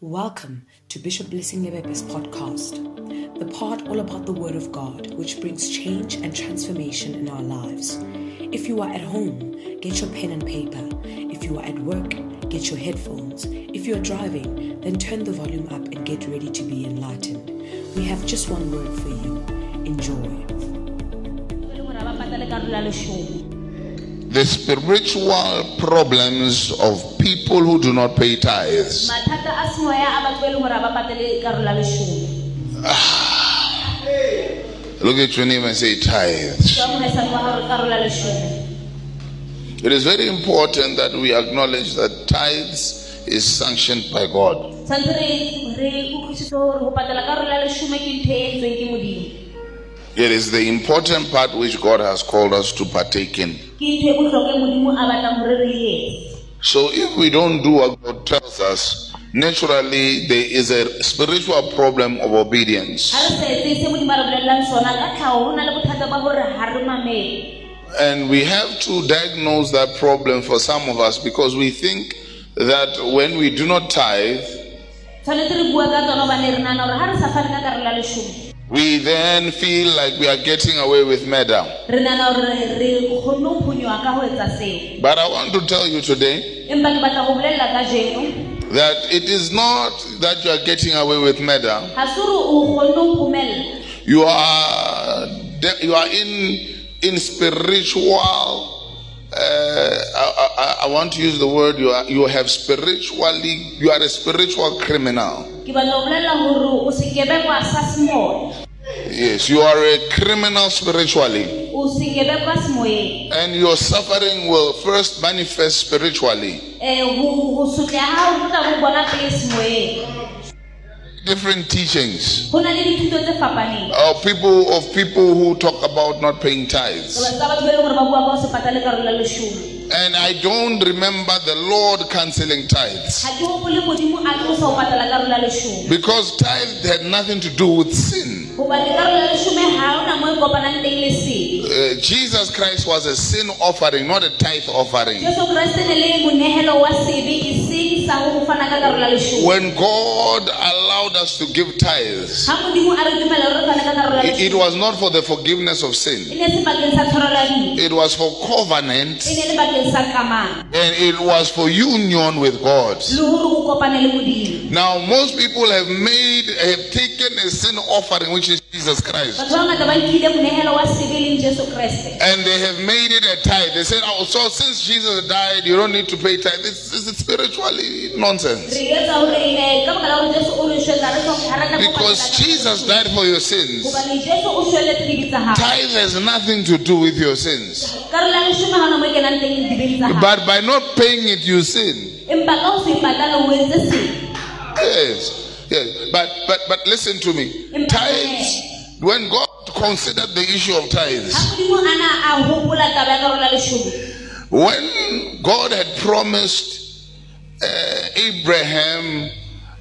Welcome to Bishop Blessing Lebepe's podcast, the part all about the Word of God, which brings change and transformation in our lives. If you are at home, get your pen and paper. If you are at work, get your headphones. If you are driving, then turn the volume up and get ready to be enlightened. We have just one word for you enjoy. the spiritual problems of people who do not pay tithes. mathata a semoya a batho ba leng gore a ba patele karolo ya leshome ah. Look at your name and say tithes. ka mogaisane wa gago karolo ya leshome It is very important that we acknowledge that tithes is sanctioned by God. tshwanetse re re utlwisise gore go patela karolo ya leshome ke ntho entsweng ke modimo It is the important part which God has called us to partake in. Ke ntho botlhokwa modimo a batlang gore re etse So if we don't do what God tells us, naturally there is a spiritual problem of obedience. ga re sa etse se modimo a re bolelelang sona ka tlhago go na le bothata ba gore ga re mamele And we have to diagnose that problem for some of us because we think that when we do not tithe, tshwanetse re bua ka tsona gobane re nana gore ga re sa fane ka karolo ya leshome we then feel like we are getting away with murder. re nana gore re kgonne go phonyoa ka go etsa seo But I want to tell you today empa ke batla go bolelela ka jeno that it is not that you are getting away with murder. ga se gore o kgonne go phomella You are you are in in spiritual. Uh, I, I, I want to use the word you are you have spiritually you are a spiritual criminal. Ke batla go bolelela gore o sekebekwa sa semoya Yes, you are a criminal spiritually, o sekebekwa semoyeng and your suffering will first manifest spiritually. Different teachings go na le dithuto tse fapaneng of people of people who talk about not paying tithes. tsa batho ba leng gore ba bua ka go se patale karolo ya leshome And I don't remember the Lord canceling tithes ga ke gopole modimo a tlosa go patala karolo ya leshome because tithes had nothing to do with sin. gobane karolo ya leshome ga ona mo kopanang teng le sebe Uh, Jesus Christ was a sin offering, not a tithe offering. Jesu kreste ne le monegelo wa sebe seng sa go fana ka karolo ya leshome. When God allowed us to give tithes, ga modimo a re dumela gore re fane ka karolo ya it, it was not for the forgiveness of sin, ne se bakeng sa tshwarelo ya dino it was for covenant. Ne le bakeng sa kamano. And it was for union with God. le gore o kopane le modimo. Now, most people have made, have taken a sin offering, which is Jesus Christ, batho ba ngata ba nkile monegelo wa sebe leng jesu kreste and they have made it a tithe. They said, "Oh, so since Jesus died, you don't need to pay tithe." This, this is spiritually nonsense. re etsa gore eh, ka baka la gore jesu o re swetsa re tlhoke- ha re tla go Because Jesus died for your sins. gobane jesu o sweletse dibe tsa gago Tithe has nothing to do with your sins. karolo ya leshome ga ona mo kenang teng dibeng tsa gago But by not paying it, you sin. empa ka go se patale o etse seng Yes. Yes. But but but listen to me. Tithes, when God considered the issue of tithes, modimo a na a gopola taba ya karolo ya leshome when God had promised uh, Abraham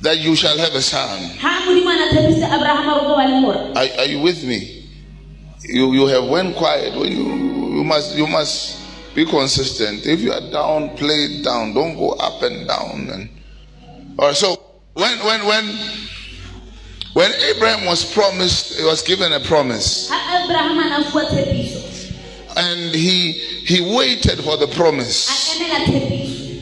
that you shall have a son, ga modimo a na tshepise abrahama gore tlo ba le mora are, are you with me? You you have went quiet. When you you must you must be consistent. If you are down, play it down. Don't go up and down. And all right. So when when when when Abraham was promised, he was given a promise, ga abrahama a na fuwa tshepiso and he he waited for the promise.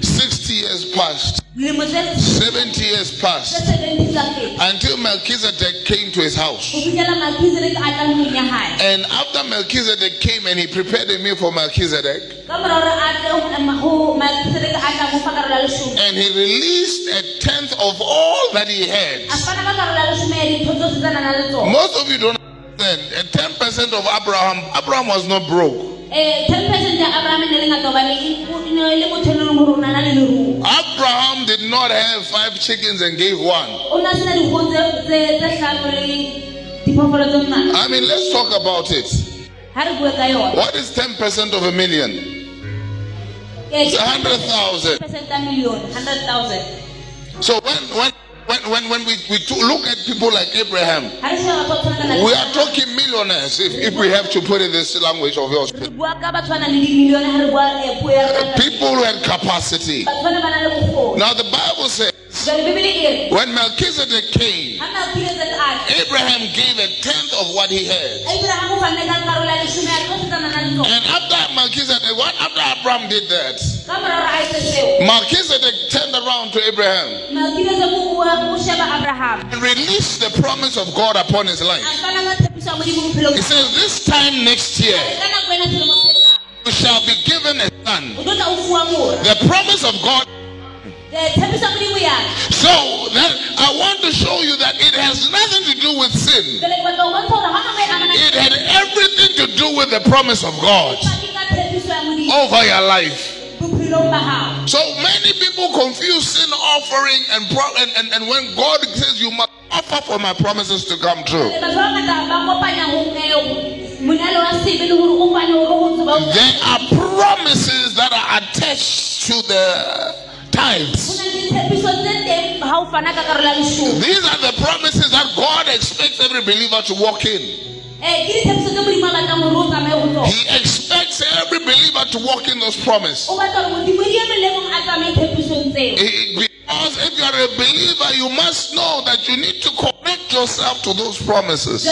Sixty years passed. Dilemo tse Seventy years passed seventy tsa feta until Melchizedek came to his house. go fitlhela malkisedek a tla ntlong ya gae And after Melchizedek came and he prepared a meal for Melchizedek, ka mora gore a tle go malkisedek a tla mo fa karolo ya leshome and he released a tenth of all that he had. fana ka karolo ya leshome ya dintho tsotlhe tsa nana le tsone Most of you don't understand. A ten percent of Abraham, Abraham was not broke. Eh, abraham ne le ngata gobane o- ne le motho leng gore o na na le leruo Abraham did not have five chickens and gave one. o na sena dikgong tse- tse tse hlano le diphoofolo tse mmalwa I mean, let's talk about it. ga re bue ka yona What is ten percent of a million? Eh, It's a hundred thousand. percent ya million hundred thousand So when when when when, when we, we look at people like Abraham, we are talking millionaires if, if we have to put it this language of yours. People who had capacity. Now the Bible says jwale bebele re when Melchizedek came, ha melkizedek a tla, Abraham gave a tenth of what he had. abraham o fanne ka karolo ya leshome ya tlo setsana na le tsona And after Melchizedek, what after Abraham did that, ka mora hore a etse seo Melchizedek turned around to Abraham melkizedek o o sheba abraham and released the promise of God upon his life. fana ka tshepiso ya modimo bophelong He says, This time next year, ka nako ena selemo se tlang you shall be given a son. o tlo tla o fuwa mora The promise of God. So that I want to show you that it has nothing to do with sin. jwale ke batla ho bontsha hore ha ngwe amana It had everything to do with the promise of God paki ka tshepiso ya modimo over your life. bophelong ba hao So many people confuse sin offering and, pro- and, and, and when God says you must offer for my promises to come true. batho ba bangata ba kopanya ho eh, monalo wa sebe le hore o fane hore ho tseba ho There are promises that are attached to the tithes. na le tshepiso tse teng ha o fana ka karolo ya leshome These are the promises that God expects every believer to walk in. eh ke ditshepiso tse modimo a batlang hore o tsamaye ho tsona He expects every believer to walk in those promises. o batla hore modimo di eme le mong a tsamaye tshepisong tseo He- Because if you are a believer, you must know that you need to connect yourself to those promises.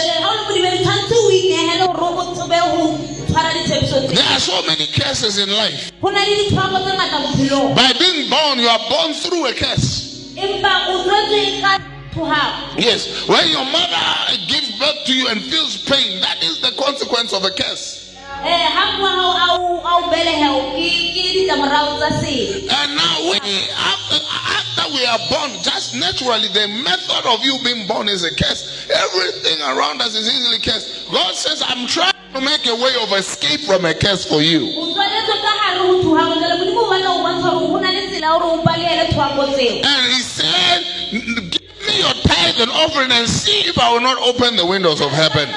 Jwale ha o le modimo tshwanetse o inehele hore o tsebe ho tshwara ditshepiso tseo There are so many curses in life. ho na le ditshwaro tse ngata bophelong By being born, you are born through a curse. empa o tswetswe ka thohao Yes, when your mother gives birth to you and feels pain, that is the consequence of a curse. Eh, ha ngwa hao a o- a o beleha ke ke ditlamorao tsa sele And now, we, after, after we are born, just naturally, the method of you being born is a curse. Everything around us is easily cursed. God says, I'm trying to make a way of escape from a curse for you. o tswaletswe ka hare ho thohako jale modimo o batla ho bontsha hore ho na le tsela ya hore o balehele thohako tseo And He said, Give me your tithe and offering and see if I will not open the windows of heaven.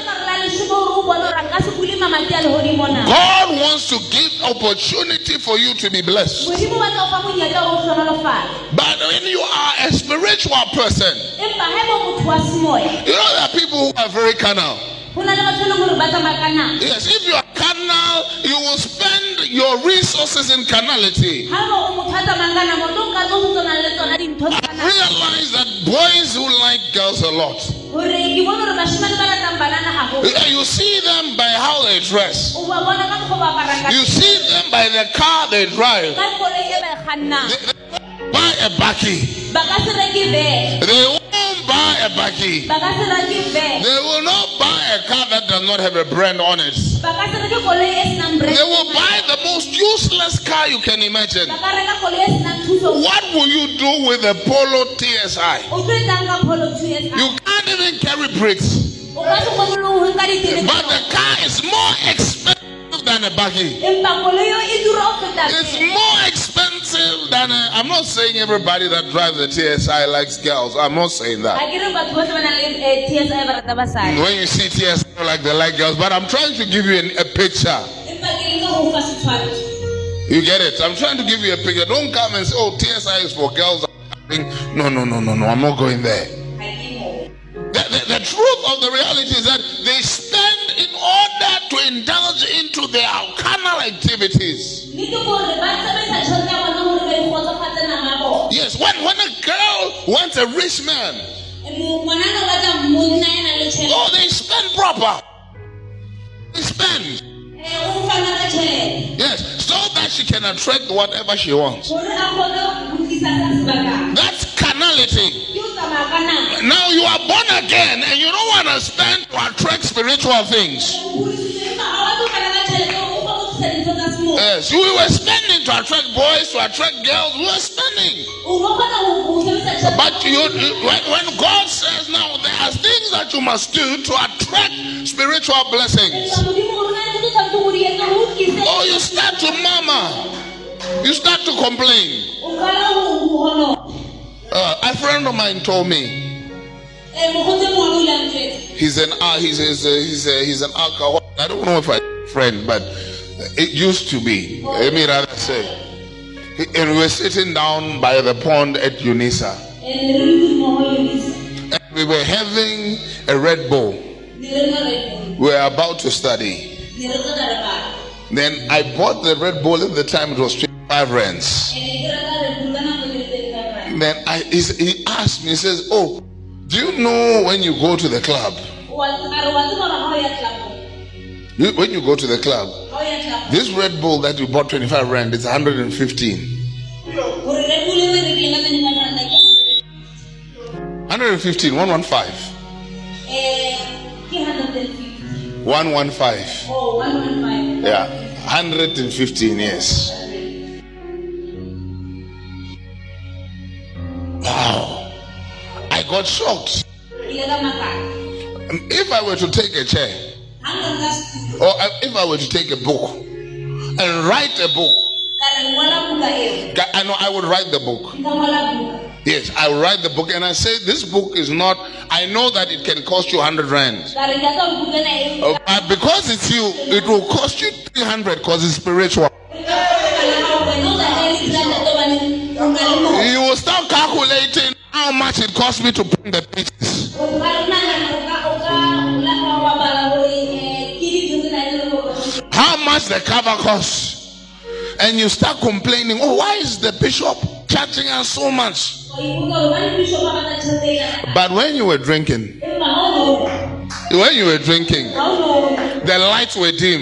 Ka karolo ya leshome hore o bone hore a nka se bule mamati a lehodimo na God wants to give opportunity for you to be blessed. modimo o batla ho fa monyetla hore o hlonolofale But when you are a spiritual person, empa ha eba motho wa you know there are people who are very carnal. ho na le batho leng hore ba tsamaya ka nako Yes, if you are carnal, you will spend your resources in carnality. ha eba o motho a tsamayang ka nako o tlo nka tso tshwanang le tsona dintho tsa nako Realize that boys who like girls a lot, hore ke bone hore bashemane ba ratang banana haholo you see them by how they dress. o ba bona ka mokgwa ba aparang ka You see them by the car they drive. ka koloi ba kgannang They, they buy a bakkie. ba ka se reke bag They won't buy a bakkie. ba ka se reke bag They will not buy a car that does not have a brand on it. ba ka se reke koloi senang brand They will buy the most useless car you can imagine. ba ka reka koloi senang thuso What will you do with a Polo TSI? o tlo etsang ka polo two years You can't even carry bricks. o ka se kgone le ho nka ditele But the car is more expensive than a bakkie. empa koloi eo dura ho feta It's more expensive than a, I'm not saying everybody that drives the TSI likes girls. I'm not saying that. ke re batho bohle ba nang le eh, TSI ba rata basadi When you see TSI, like they like girls. But I'm trying to give you an, a picture. You get it? I'm trying to give you a picture. Don't come and say, oh, TSI is for girls. No, no, no, no, no. I'm not going there. ha ke moo The, the, the truth of the reality is that they spend in order to indulge into their carnal activities. nnete ke hore ba sebetsa tjhelete ya bona hore ba ikgotsofatse nama ya bona Yes, when, when a girl wants a rich man, mo- ngwanana o batla monna ya nang le tjhelete oh, they spend proper. They spend. Yes, so that she can attract whatever she wants. That's carnality. Now you are born again and you don't want to spend to attract spiritual things. Yes, we were spending to attract boys, to attract girls. We were spending. But you, when God says now there are things that you must do to attract spiritual blessings. To complain. Uh, a friend of mine told me he's an uh, he's he's a, he's, a, he's an alcoholic. I don't know if I friend, but it used to be. Let me rather say. And we were sitting down by the pond at Unisa, and we were having a Red Bull. We were about to study. Then I bought the Red Bull at the time it was 25 rands. ne ke reka Red Bull ka nako le 35 rand. then I, he asked me, he says, Oh, do you know when you go to the club? Wa- a re wa tseba hore ha o ya club-ong, You- When you go to the club, ha o ya club-ong, this Red Bull that you bought 25 Rand, it's 115. hore Red Bull e re rekileng ka twenty-five ranta ke 115, 115. eh, ke 150 115. or 115. Yeah, 115, yes. Wow. I got shocked. If I were to take a chair, or if I were to take a book and write a book, I know I would write the book. Yes, I will write the book and I say this book is not, I know that it can cost you 100 rand. Uh, But because it's you, it will cost you 300 because it's spiritual. You much it cost me to print the How much the cover costs. And you start complaining, oh, why is the bishop charging us so much? But when you were drinking, when you were drinking, the lights were dim.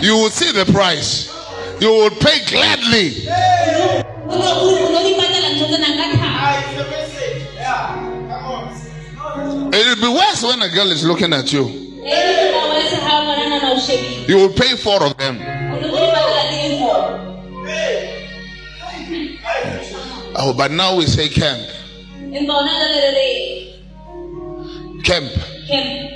You would see the price. You would pay gladly. It will be worse when a girl is looking at you. You will pay four of them. Oh, but now we say camp. Camp. camp.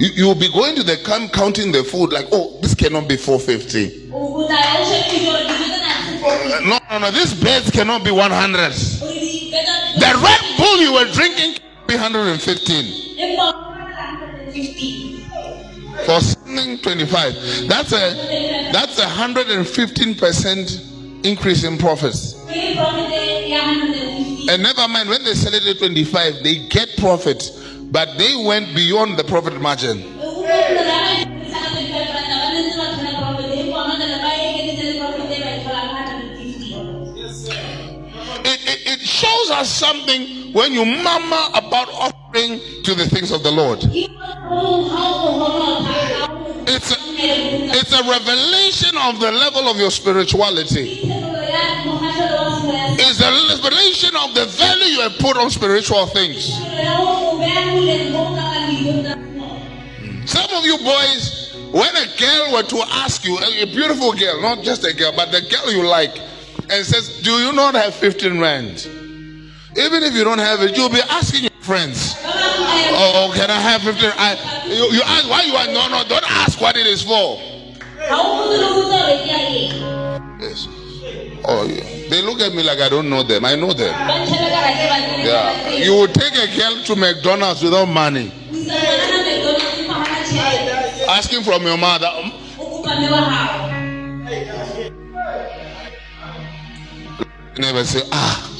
You, you will be going to the camp counting the food like, oh, this cannot be 450. O- o tla ya o shebe dijo hore dijo tsena ha se four. Uh, No, no, no, this bed cannot be 100. Hore di- better- The Red Bull you were drinking can be 115. Empa o patala 150. For something 25. That's a that's a 115% increase in profits. Ke profit ya 150. And never mind when they sell at 25, they get profit, but they went beyond the profit margin. Shows us something when you murmur about offering to the things of the Lord. It's a, it's a revelation of the level of your spirituality. It's a revelation of the value you have put on spiritual things. Some of you boys, when a girl were to ask you, a a beautiful girl, not just a girl, but the girl you like, and says, Do you not have 15 rand? Even if you don't have it, you'll be asking your friends, Oh, can I have 15? I, you, you ask why you are, no, no, don't ask what it is for. Yes. Oh, yeah. They look at me like I don't know them. I know them. Yeah. You would take a girl to McDonald's without money, asking from your mother, "Um, O kopa mme wa hao. you never say, Ah,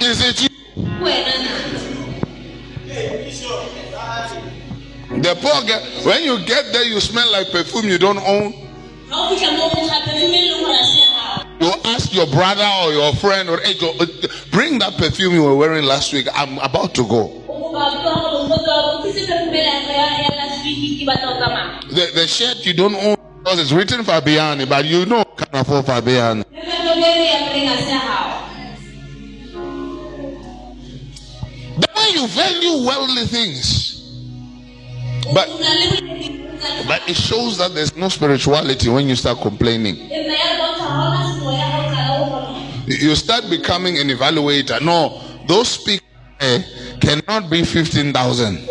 is it you? The poor girl, when you get there, you smell like perfume you don't own. You ask your brother or your friend or hey, Joe, uh, bring that perfume you were wearing last week. I'm about to go. The, the shirt you don't own because it's written Fabiani, but you know can't afford Fabiani. Le phepelo e le ya apereng ha se ya hao. The way you value worldly things, but but it shows that there's no spirituality when you start complaining. You start becoming an evaluator. No, those speakers eh, cannot be fifteen thousand.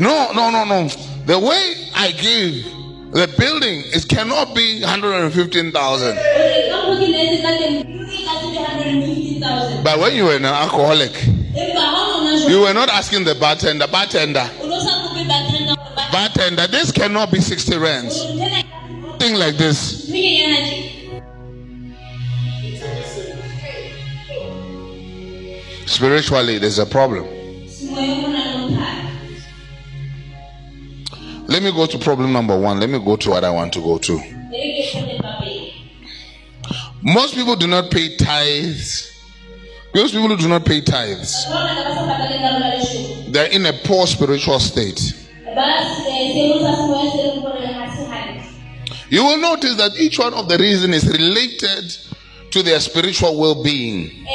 No, no, no, no. The way I give the building it cannot be hundred and fifteen thousand. Hore ka moo ke neetse ka teng, e ka se be 150,000. But when you were an alcoholic, you were not asking the bartender, bartender, bartender this cannot be 60 rands. Thing like this. Spiritually, there's a problem. Let me go to problem number one. Let me go to what I want to go to. Most people do not pay tithes. Most people do not pay tithes, they're in a poor spiritual state. Eh. You will notice that each one of the reason is related to their spiritual well-being.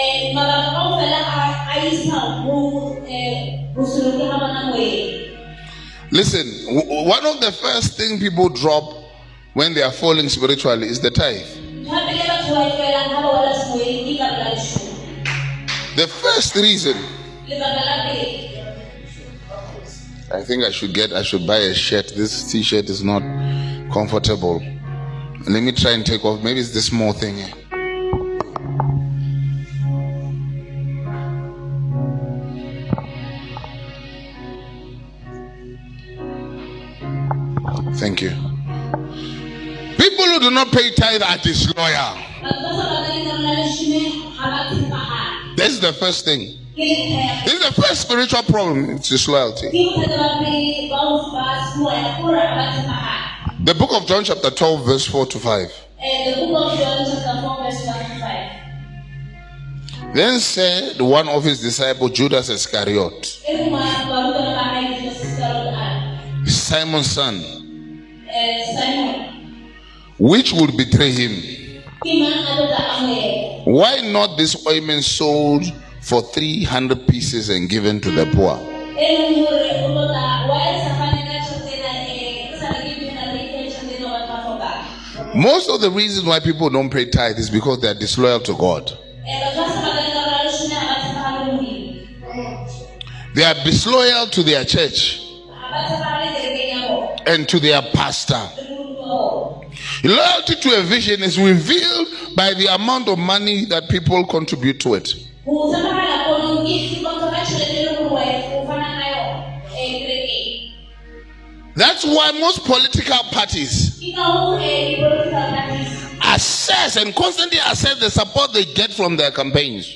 Listen, one of the first thing people drop when they are falling spiritually is the tithe. The first reason, I think I should get, I should buy a shirt. This t-shirt is not comfortable. Let me try and take off. Maybe it's this small thing here. Thank you. People who do not pay tithe are disloyal. This. That's the first thing. This is the first spiritual problem. It's disloyalty. The book of John, chapter 12, verse 4 to 5. Eh, the book of John chapter 4 verse 1 to 5. Then said one of his disciples, Judas Iscariot, Simon's son, Simon, which would betray him. Why not this ointment sold for 300 pieces and given to the poor? Most of the reasons why people don't pay tithe is because they are disloyal to God. They are disloyal to their church and to their pastor. Loyalty to a vision is revealed by the amount of money that people contribute to it. That's why most political parties assess and constantly assess the support they get from their campaigns.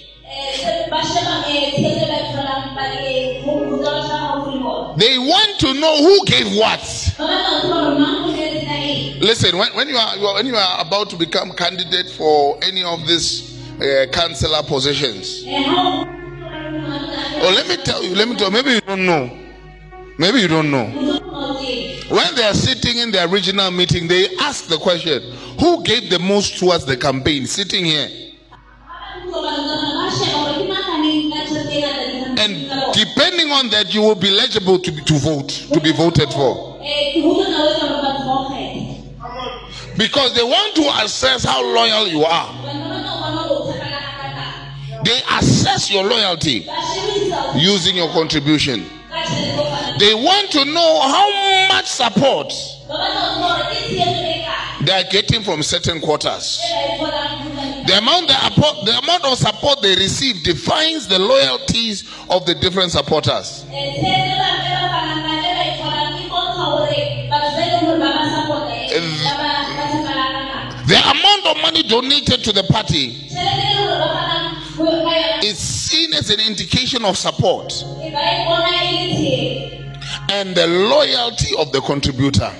They want to know who gave what. Listen, when, when you are when you are about to become candidate for any of these uh, councillor positions, oh, let me tell you, let me tell you, maybe you don't know, maybe you don't know. When they are sitting in their regional meeting, they ask the question, "Who gave the most towards the campaign?" Sitting here, and depending on that, you will be eligible to be, to vote, to be voted for, Eh, ho tlo tla ho etsa hore batho ba o kgethe. because they want to assess how loyal you are. Hobane ba batla ho bona hore o tshepahala hakakaang. They assess your loyalty Ba shebisisa hore using your contribution. ka tjhelete o fanang. They want to know how much support Ba batla ho tseba hore ke tshehetso kae they are getting from certain quarters. ba tholang ho tsa di- The amount, the, the amount of support they receive defines the loyalties of the different supporters. Donated to the party is seen as an indication of support and the loyalty of the contributor.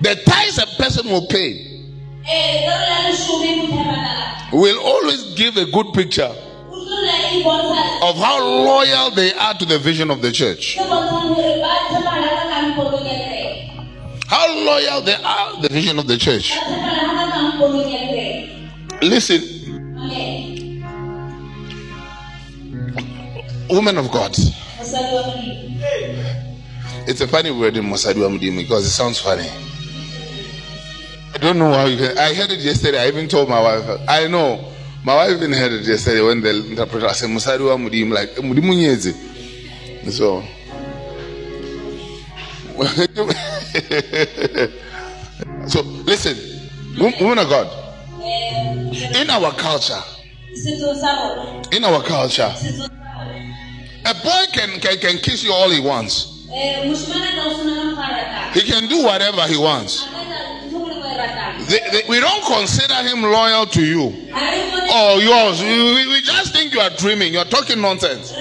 The tithes a person will pay will always give a good picture of how loyal they are to the vision of the church. How loyal they are the vision of the church. Listen, woman of God. It's a funny word in Mudimu because it sounds funny. I don't know how you can. I heard it yesterday. I even told my wife. I know. My wife even heard it yesterday when the interpreter said Mosadi wa Mudimu, like Mudimu nyezi. So. so listen, wo- woman of God. In our culture, in our culture, a boy can, can, can kiss you all he wants. He can do whatever he wants. They- they- we don't consider him loyal to you. Bone- Oh, yours. We- we just think you are dreaming. You're talking nonsense.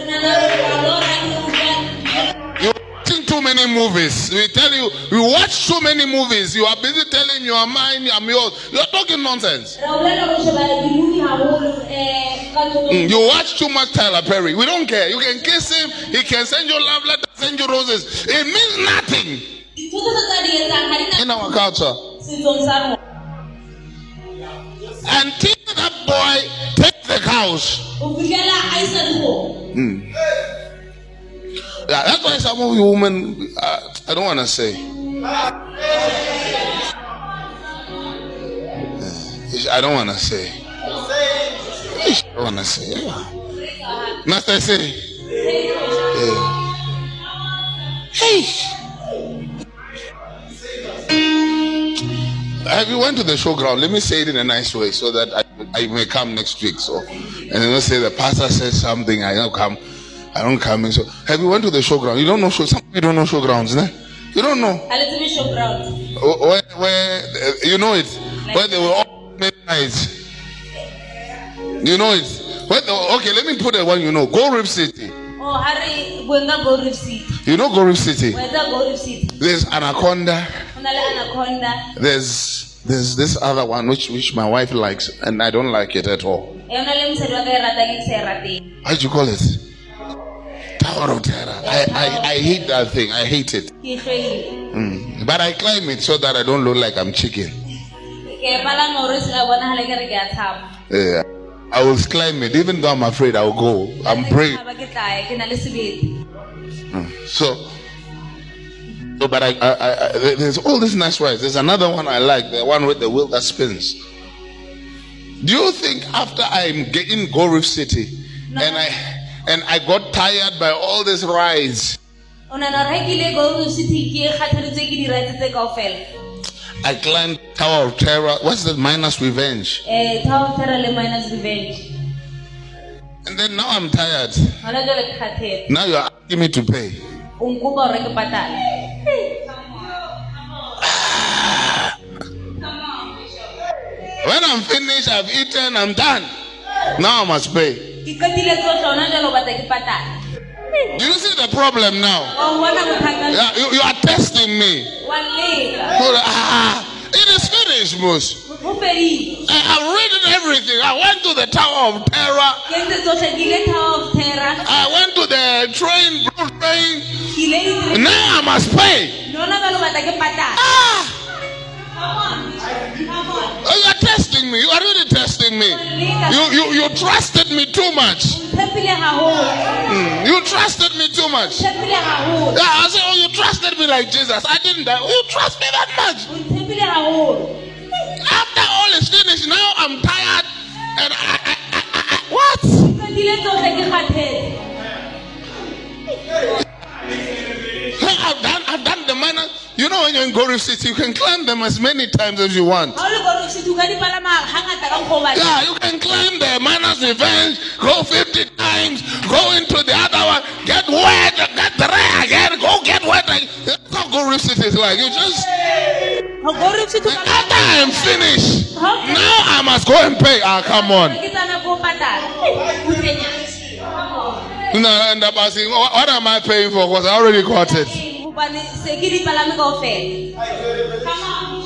Too many movies. We tell you, we watch too many movies. You are busy telling your mind, I'm yours. You're talking nonsense. Re o bolela o sheba di-movie haholo, ka tsona- Mm, You watch too much Tyler Perry. We don't care. You can kiss him. He can send you love letters, send you roses. It means nothing Dintho tse tse di etsang ha di na in our culture. rona. Until that boy takes the cows. Ho that's why some of you women, uh, I don't want to say. I don't want to say. I don't want to say. Yeah. I say. Hey. Have you went to the showground? Let me say it in a nice way so that I, I may come next week. So, and then let's say the pastor says something, I don't come. I don't come. in. So, have you went to the showground? You don't know show. Some people don't know showgrounds, ne? You don't know Ha le tsebe showground. Where, where uh, you know it where they were all midnight. You know it. Where the, okay, let me put the one you know. Gold Reef City. Oh, ha re bueng ka Gold Reef City. You know Gold Reef City. Etsa Gold Reef City. There's Anaconda. Ho na le Anaconda. There's there's this other one which which my wife likes and I don't like it at all. Eh, ho na le mosadi wa ka e ratang e ke sa e rateng. How'd you call it? Of Terror. I, I, I hate that thing. I hate it. Mm. But I climb it so that I don't look like I'm chicken. Ke palama hore se ka bonagale ke re ke a. Yeah. I will climb it, even though I'm afraid I'll go. I'm brave. tshaba ke tla ye, ke na le sebete. So, so but I, I, I, I, there's all these nice rides. There's another one I like, the one with the wheel that spins. Do you think after I'm getting Gold Reef City and I and I got tired by all these rides, O nahana hore ha ke ile Gold Reef City ke di-rides tse kaofela. I climbed Tower of Terror. What's the Miner's Revenge? Eh, Tower of Terror Miner's Revenge. And then now I'm tired. Hona jwale ke kgathetse. Now you're asking me to pay. O nkopa hore ke patale. When I'm finished, I've eaten, I'm done. Now I must pay. Ke qetile tsohle hona jwale o batla ke patale. Do you see the problem now? Wa bona bothata Yeah, you, you are testing me. wa leka. So, ah, it is finished, Moose. I have written everything. I went to the Tower of Terror. Ke entse tsohle ke ile Tower of Terror. I went to the train, blue train. Ke ile di- Now I must pay. Lona jwale o batla ke patale. Ah, you are testing me. You are really testing me. You, you, you trusted me too much. Tshepile haholo. Mm, You trusted me too much. Yeah, I said, oh, you trusted me like Jesus. I didn't die. You trust me that much. After all is finished, now I'm tired. And I, I, I, I, what? Kgathetse. I've done, I've done the manner. You know, when you're in Gold Reef City, you can climb them as many times as you want. Ha o le Gold Reef City, o ka di palama hangata ka mokgwa. Yeah, you can climb the Miner's Revenge, go 50 times, go into the other one, get wet, get dry again, go get wet. again. That's how Gold Reef City is like. You just, Ho Gold Reef City, o ka- after I'm finished, now I must go and pay. Ah, come on. Ke tsana ko patala. Butlenyana. No, and what, what am I paying for? Because I already got it. Hobane se ke di palame kaofela. Come on.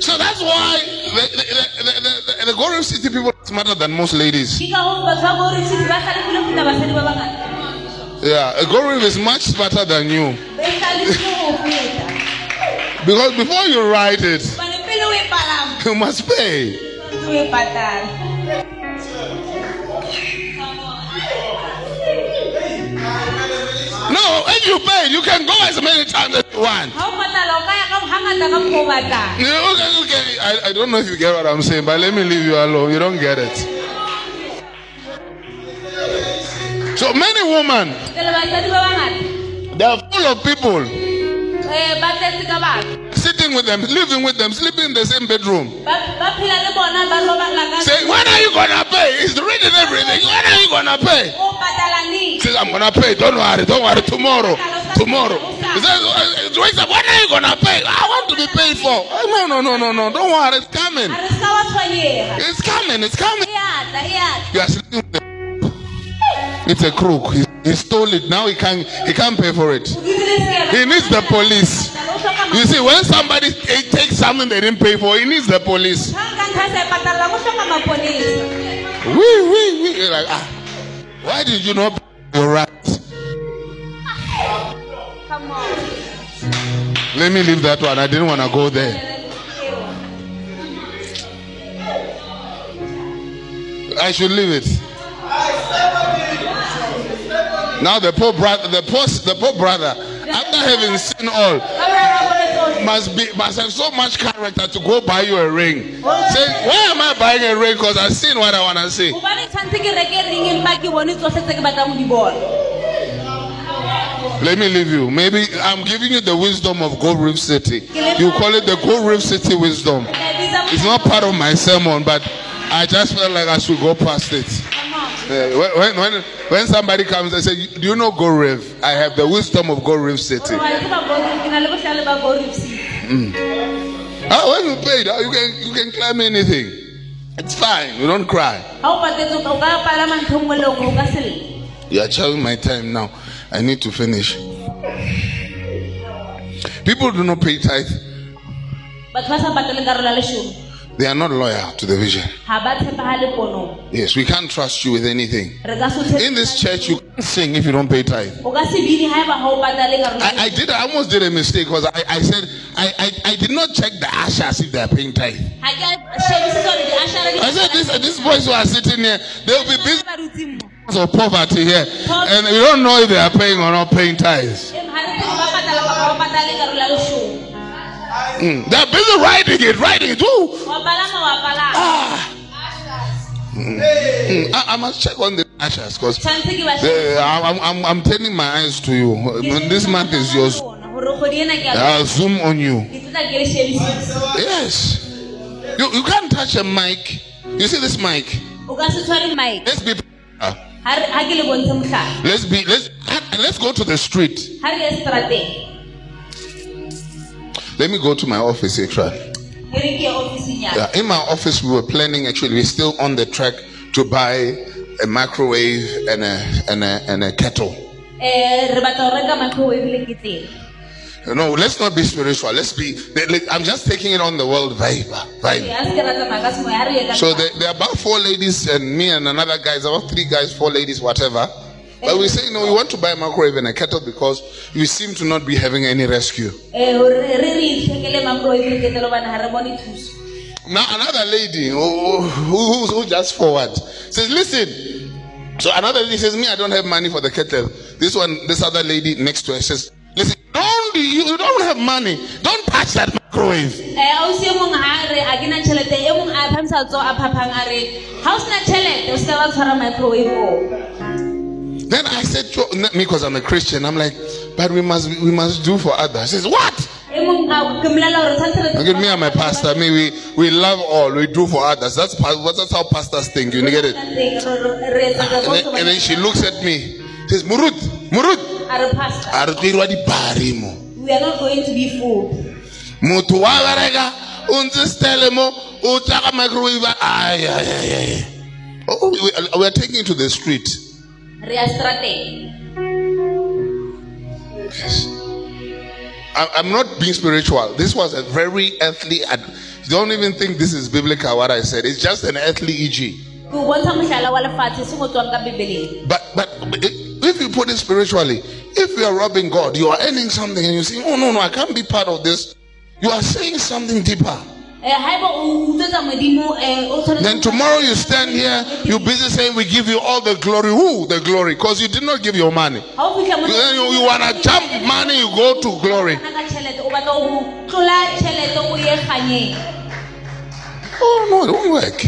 So that's why the, the, the, the, the, City people are smarter than most ladies. Ke ka hoo batho ba Gold Reef City ba hlalefile ho feta basadi ba bangata. Yeah, a is much smarter than you. Ba hlalefile ho feta. Because before you ride it, Hobane pele o palama, you must pay. O patala. No, if you pay, you can go as many times as you want. Ha o patala, o ka ya ka hangata ka mokgwa. You know, okay, okay. I, I don't know if you get what I'm saying, but let me leave you alone. You don't get it. So many women, Jwale basadi ba bangata, they are full of people eh, ba tletse ka batho. sitting with them, living with them, sleeping in the same bedroom. Ba ba phela le bona, ba robala ka- Say, when are you gonna pay? It's written everything. When are you gonna pay? I'm gonna pay. Don't worry, don't worry. Tomorrow, tomorrow. He says, uh, uh, when are you gonna pay? I want to be paid for. Oh, no, no, no, no, no. Don't worry, it's coming. It's coming. It's coming. E e. You are sleeping. It's a crook. He's He stole it. Now he can't he can't pay for it. He needs the police. You see, when somebody eh, takes something they didn't pay for, he needs the police. E. Wee, wee, wee. Like, ah, why did you not your right? Come on. Let me leave that one. I didn't want to go there. I should leave it. Now the poor brother, the poor, the poor brother, after having seen all, Ka boraro bone tsohle. must be must have so much character to go buy you a ring. Say, why am I buying a ring? Because I've seen what I want to see. Hobane tshwantse ke reke ring empa ke bone tsohle tse ke batlang ho di bona. Let me leave you. Maybe I'm giving you the wisdom of Gold Reef City. You call it the Gold Reef City wisdom. Ke a bitsa It's not part of my sermon, but I just felt like I should go past it. Come when, when, when, somebody comes and say, Do you know Gold I have the wisdom of Gold Reef City. Hore wa tseba Go Reef, ke na le bohlale ba Go Reef City. Ah, when you paid, ah, you can, you can climb anything. It's fine. You don't cry. Ha o patetse o ka- o ka palama ntho nngwe le nngwe, o ka se lle. You are telling my time now. I need to finish. People do not pay tithe. Batho ba sa pateleng karolo ya leshome, They are not loyal to the vision. ha ba tshepahale ponong. Yes, we can't trust you with anything. Re ka se o tshepe- In this church, you can't sing if you don't pay tithe. o ka se bine ha eba ha o patale karolo ya I, I did. I almost did a mistake because I, I said I, I, I did not check the ushers if they are paying tithe. Ha ke a shebisisa hore di-usher di- I said this these boys who are sitting here, they'll be busy of poverty here, and we don't know if they are paying or not paying tithes. Mm, They're busy writing it, writing it. Ooh. Wa palama, wa. Ah. Mm, I, I must check on the ashes because I'm, I'm, I'm turning my eyes to you. This month is yours, Hore kgwedi ena ke a- I'll zoom on you. ke tlo tla ke le shebisisa. Yes. You, you can't touch a mic. You see this mic? O ka se tshware mic. Let's be uh, Ha re- ha ke le bontshe mohlala. let's be let's let's go to the street. Let me go to my office actually. re ke ye ofising ya ka. Yeah, in my office we were planning actually we're still on the track to buy a microwave and a and a and a kettle. Eh, re batla ho microwave le ketlele. No, let's not be spiritual. Let's be. I'm just taking it on the world vibe. vibe. Ha se ke ra tsamaya ka semoya, ha re ye ka So there, there are about four ladies and me and another guy. About three guys, four ladies, whatever. But we say no, we want to buy a microwave and a kettle because we seem to not be having any rescue. Eh. Now another lady who, who, who, who just forward says, "Listen." So another lady says, "Me, I don't have money for the kettle." This one, this other lady next to her says, "Listen, don't you, you don't have money. Don't touch that microwave." Ausi mong ha re ha ke na tjhelete, mong a phamisa letsoho a phaphang a re, "Ha o sena tjhelete, o se ke wa tshwara microwave oo." Then I said, not me because I'm a Christian. I'm like, but we must we must do for others. He says, what? At me and my pastor. Me, we, we love all. We do for others. That's that's how pastors think. You get it? And then, and then she looks at me. She says, Murut, Murut. a "Pastor, A re tloirwa dipari we are not going to be fooled." Motho microwave. Oh, we are taking it to the street. Re ya seterateng. Yes. I, I'm not being spiritual. This was a very earthly. Ad- don't even think this is biblical. What I said. It's just an earthly EG. Ke o bontsha mohlala wa lefatshe se go tswang ka Bebeleng. But but if you put it spiritually, if you are robbing God, you are earning something, and you say, "Oh no, no, I can't be part of this." You are saying something deeper. Eh, haeba o utswetsa Modimo, eh, o tshwanetse- Then tomorrow you stand here, you busy saying, "We give you all the glory." Who the glory? Because you did not give your money. Ha o fihla moo- Then you, you wanna jump money, you go to glory. Fana ka tjhelete, o batla ho tlola tjhelete, o ye kganyeng. Oh no, it won't work.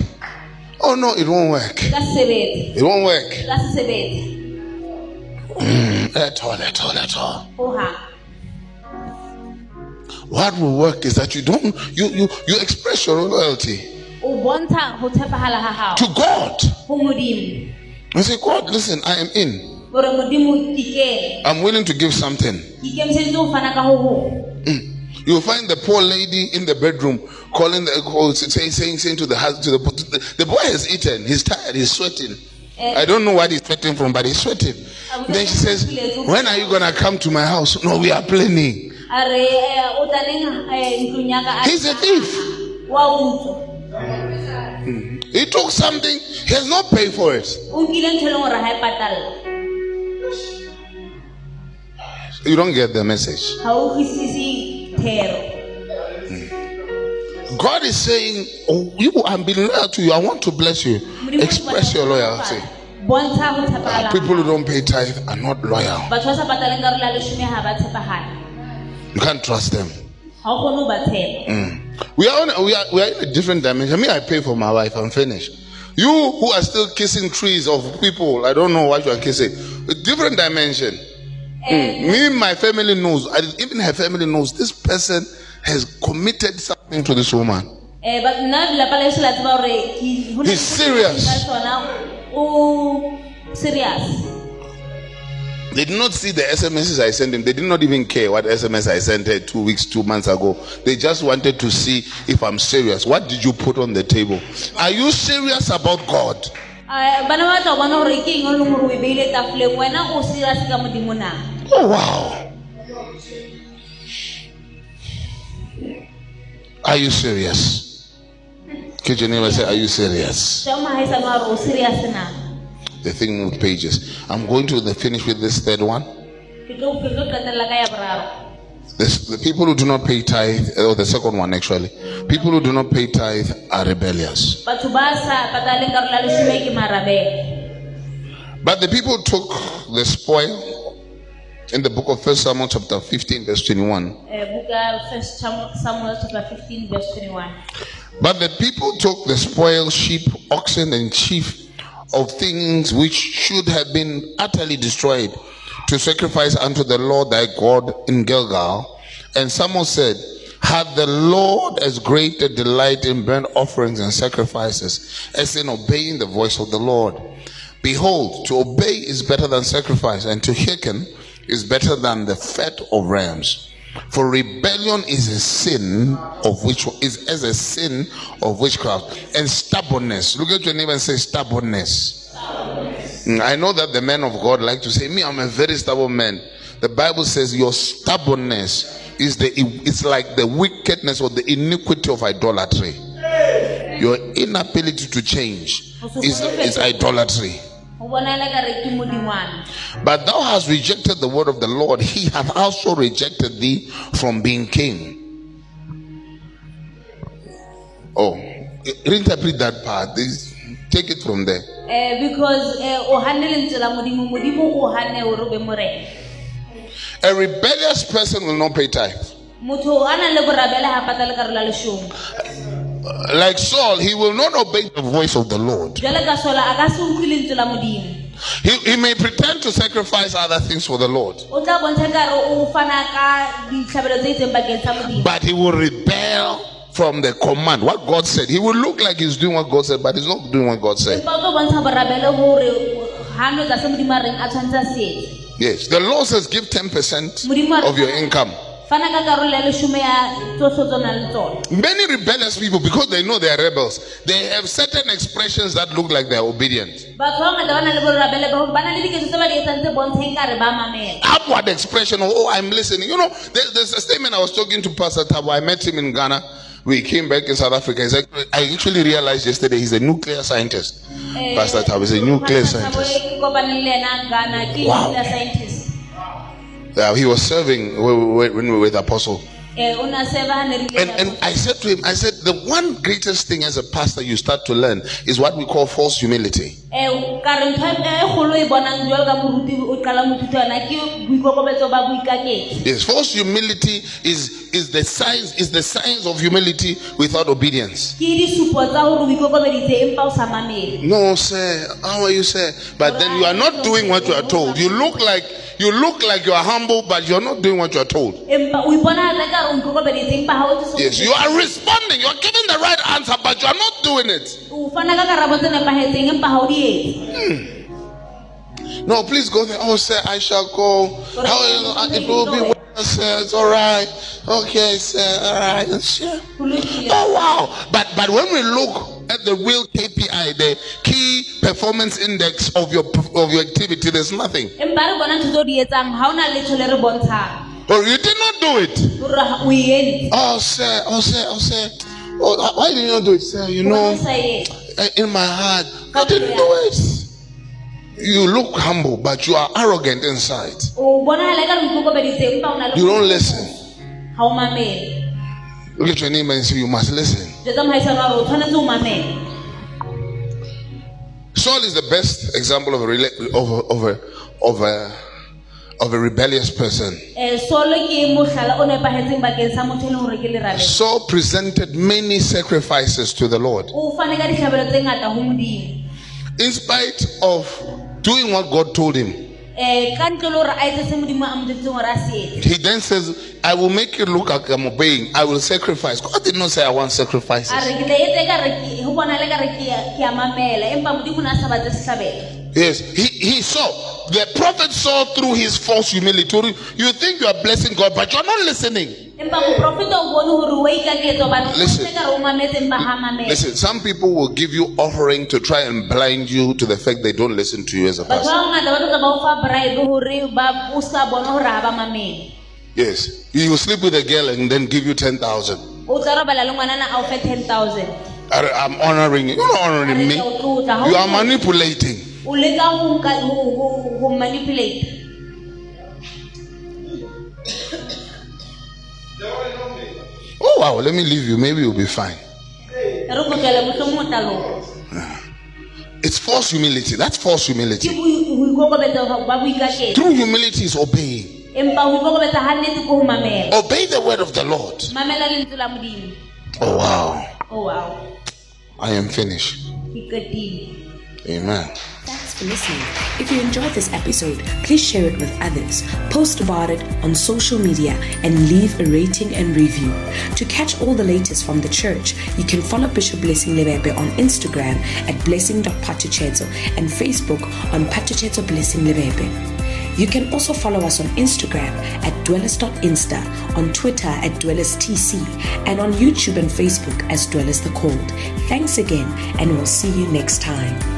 Oh no, it won't work. E ka se sebetse, It won't work. e ka se sebetse. At all, at all, at all. What will work is that you don't you you you express your loyalty O bontsha ho tshepahala ha hao to God. You say, God, listen, I am in. Hore Modimo ke kene, I'm willing to give something. ke ikemiseditse ho fana ka ho hong. Mm. You'll find the poor lady in the bedroom calling the saying, saying, saying to the husband, to the, the boy has eaten, he's tired, he's sweating. Eh. I don't know what he's sweating from, but he's sweating. Then she says, When are you going to come to my house? No, we are planning. Eh, o tla neng eh, ntlong ya ka a- He's a thief. He took something, he has not paid for it. o nkile ntho leng gore ga patalla You don't get the message. ga o utlwisise thero God is saying, oh, You, I'm being loyal to you. I want to bless you. Express your loyalty. tshepahala. bontsha go people who don't pay tithe are not loyal. You can't trust them. ga o kgone go ba tshepa We are, on, we, are, we are in a different dimension. Me, I pay for my wife. I'm finished. You who are still kissing trees of people, I don't know what you are kissing. A different dimension. Mm. Me, my family knows. I, even her family knows this person has committed something to this woman. Eh, ba- nna lelapa la eso la tseba gore ke- ho na He's serious. serious They did not see the SMSs I sent them. They did not even care what SMS I sent her two weeks, two months ago. They just wanted to see if I'm serious. What did you put on the table? Are you serious about God? Eh, bana ba batla go bona gore ke eng leng gore o beile tafoleng wena o serious ka modimo na Oh, wow. Are you serious? Could your neighbor say, Are you serious? The thing moved pages. I'm going to finish with this third one. This, the people who do not pay tithe, or the second one actually, people who do not pay tithe are rebellious. But the people took the spoil in the book of First Samuel chapter 15, verse 21. Eh, first Samuel- samuel chapter 15 verse 21 But the people took the spoil, sheep, oxen, and sheep of things which should have been utterly destroyed to sacrifice unto the Lord thy God in Gilgal. And Samuel said, Had the Lord as great a delight in burnt offerings and sacrifices as in obeying the voice of the Lord? Behold, to obey is better than sacrifice, and to hearken is better than the fat of rams. For rebellion is a sin of which is as a sin of witchcraft and stubbornness. Look at your neighbor and say stubbornness. Mm, I know that the men of God like to say, "Me, I'm a very stubborn man." The Bible says your stubbornness is the it's like the wickedness or the iniquity of idolatry. Your inability to change is, is idolatry. Go bonaela ka re ke modingwana But thou hast rejected the word of the Lord, he hath also rejected thee from being king. Oh, reinterpret that part. This- Take it from there. Eh, because o hanne lentswe la modimo modimo o hanne gore o be morena A rebellious person will not pay tithe. Like Saul, he will not obey the voice of the Lord. jale ka sola a ka se utlwe lentswe la modimo He, he may pretend to sacrifice other things for the Lord, o tla bontsha kare o fana ka ditlhabelo tse itseng bakeng sa modimo but he will rebel from the command. What God said. He will look like he's doing what God said, but he's not doing what God said. empa o tlo bontsha borabele gore ga no tla se modimo a reng a tshwanetse a seetse Yes, the law says give 10% of your income. Fana ka karolo ya lesome ya tsotlhe tso nang le tsone Many rebellious people, because they know they are rebels, they have certain expressions that look like they are obedient. batho ba ngata ba na le borabele ba gore ba na le diketso tse ba di etsang tse bontsheng kare ba mamela Outward expression of, oh, I'm listening. You know, there, there's a statement I was talking to Pastor Thabo. I met him in Ghana. We came back in South Africa. He's like, I actually realized yesterday he's a nuclear scientist. Pastor Thabo is a nuclear scientist. ke kopaneng le ena Ghana ke Wow. Uh, he was serving when we were with Apostle. eh o na seva ha ne re And, and I said to him, I said, the one greatest thing as a pastor you start to learn is what we call false humility. eh ka re ntho kgolo bonang jwalo ka moruti o qala moithuti yona ke boikokobetso ba boikaketsi Yes, false humility is is the signs is the signs of humility without obedience. ke disupo tsa gore o ikokobeditse empa o sa mamele No, sir. How are you, sir? But then you are not doing what you are told. You look like you look like you are humble, but you are not doing what you are told. empa o iponagatsa ka re o ikokobeditse empa ga o etse se- Yes, you are responding. You are giving the right answer, but you are not doing it. o fana ka karabo tse nepagetseng empa ga o di etse hmm. No, please go there. Oh, sir, I shall go. How, oh, it will be well, sir. It's all right. Okay, sir. All right. Sure. Oh wow! But but when we look at the real KPI, the key performance index of your of your activity. There's nothing. empa re bona ntho tseo di etsang ha ona letho le re bontshang Or you did not do it. hore ha- o entse Oh, sir, oh, sir, oh, sir. Oh, why did you not do it, sir? You know, Hobaneng o sa e etse? uh, in my heart, I didn't do it. You look humble, but you are arrogant inside. o bonahala ka re ikokobeditse empa o na le You don't listen. ha o mamele Look at your neighbor and say, You must listen. Jwetsa mohaisane wa o tshwanetse o mamele Saul is the best example of a, rela- of a, of a, of a, of a rebellious person. Eh, solo ke mohlala o nepahetseng bakeng sa motho e leng hore ke lerabe Saul presented many sacrifices to the Lord. o fane ka ditlhabelo tse ngata ho modimo In spite of doing what God told him, Eh, ka ntle le hore a etse se modimo a modetseng hore a se etse he then says, I will make you look like I'm obeying. I will sacrifice. God did not say I want sacrifices. a re ke tla etse ka re ke- ho bonale ka re ke a- ke a mamela empa modimo o ne a sa batse sehlabelo Yes, he, he saw. The prophet saw through his false humility. You think you are blessing God, but you're not listening. Empa moprofeta o bone hore wa ikaketsa hobane o Listen. ntse ka re o mametse empa ha mamela Listen, some people will give you offering to try and blind you to the fact they don't listen to you as a pastor. ba bangata ba tloka ba o fa bribe hore ba o ska bona hore ha ba mamele Yes, you will sleep with a girl and then give you 10,000. o tla robala le ngwanana a o fe ten thousand I- I'm honoring you. You're not honoring me. You are manipulating. Wow, let me leave you. Maybe you'll be fine. re ko tlele mohlomong o tla loka It's false humility. That's false humility. ho ho ikokobetsa ho- ba boikaketsa True humility is obeying. empa ho ikokobetsa ha nnete ke ho mamela Obey the word of the Lord. mamela lentswe la modimo Oh, wow. oh wow I am finished. Amen. For listening. If you enjoyed this episode, please share it with others, post about it on social media, and leave a rating and review. To catch all the latest from the church, you can follow Bishop Blessing Lebebe on Instagram at blessing.patucheto and Facebook on Patucheto Blessing Lebebe. You can also follow us on Instagram at dwellers.insta, on Twitter at dwellerstc, and on YouTube and Facebook as Dwellers the Called. Thanks again, and we'll see you next time.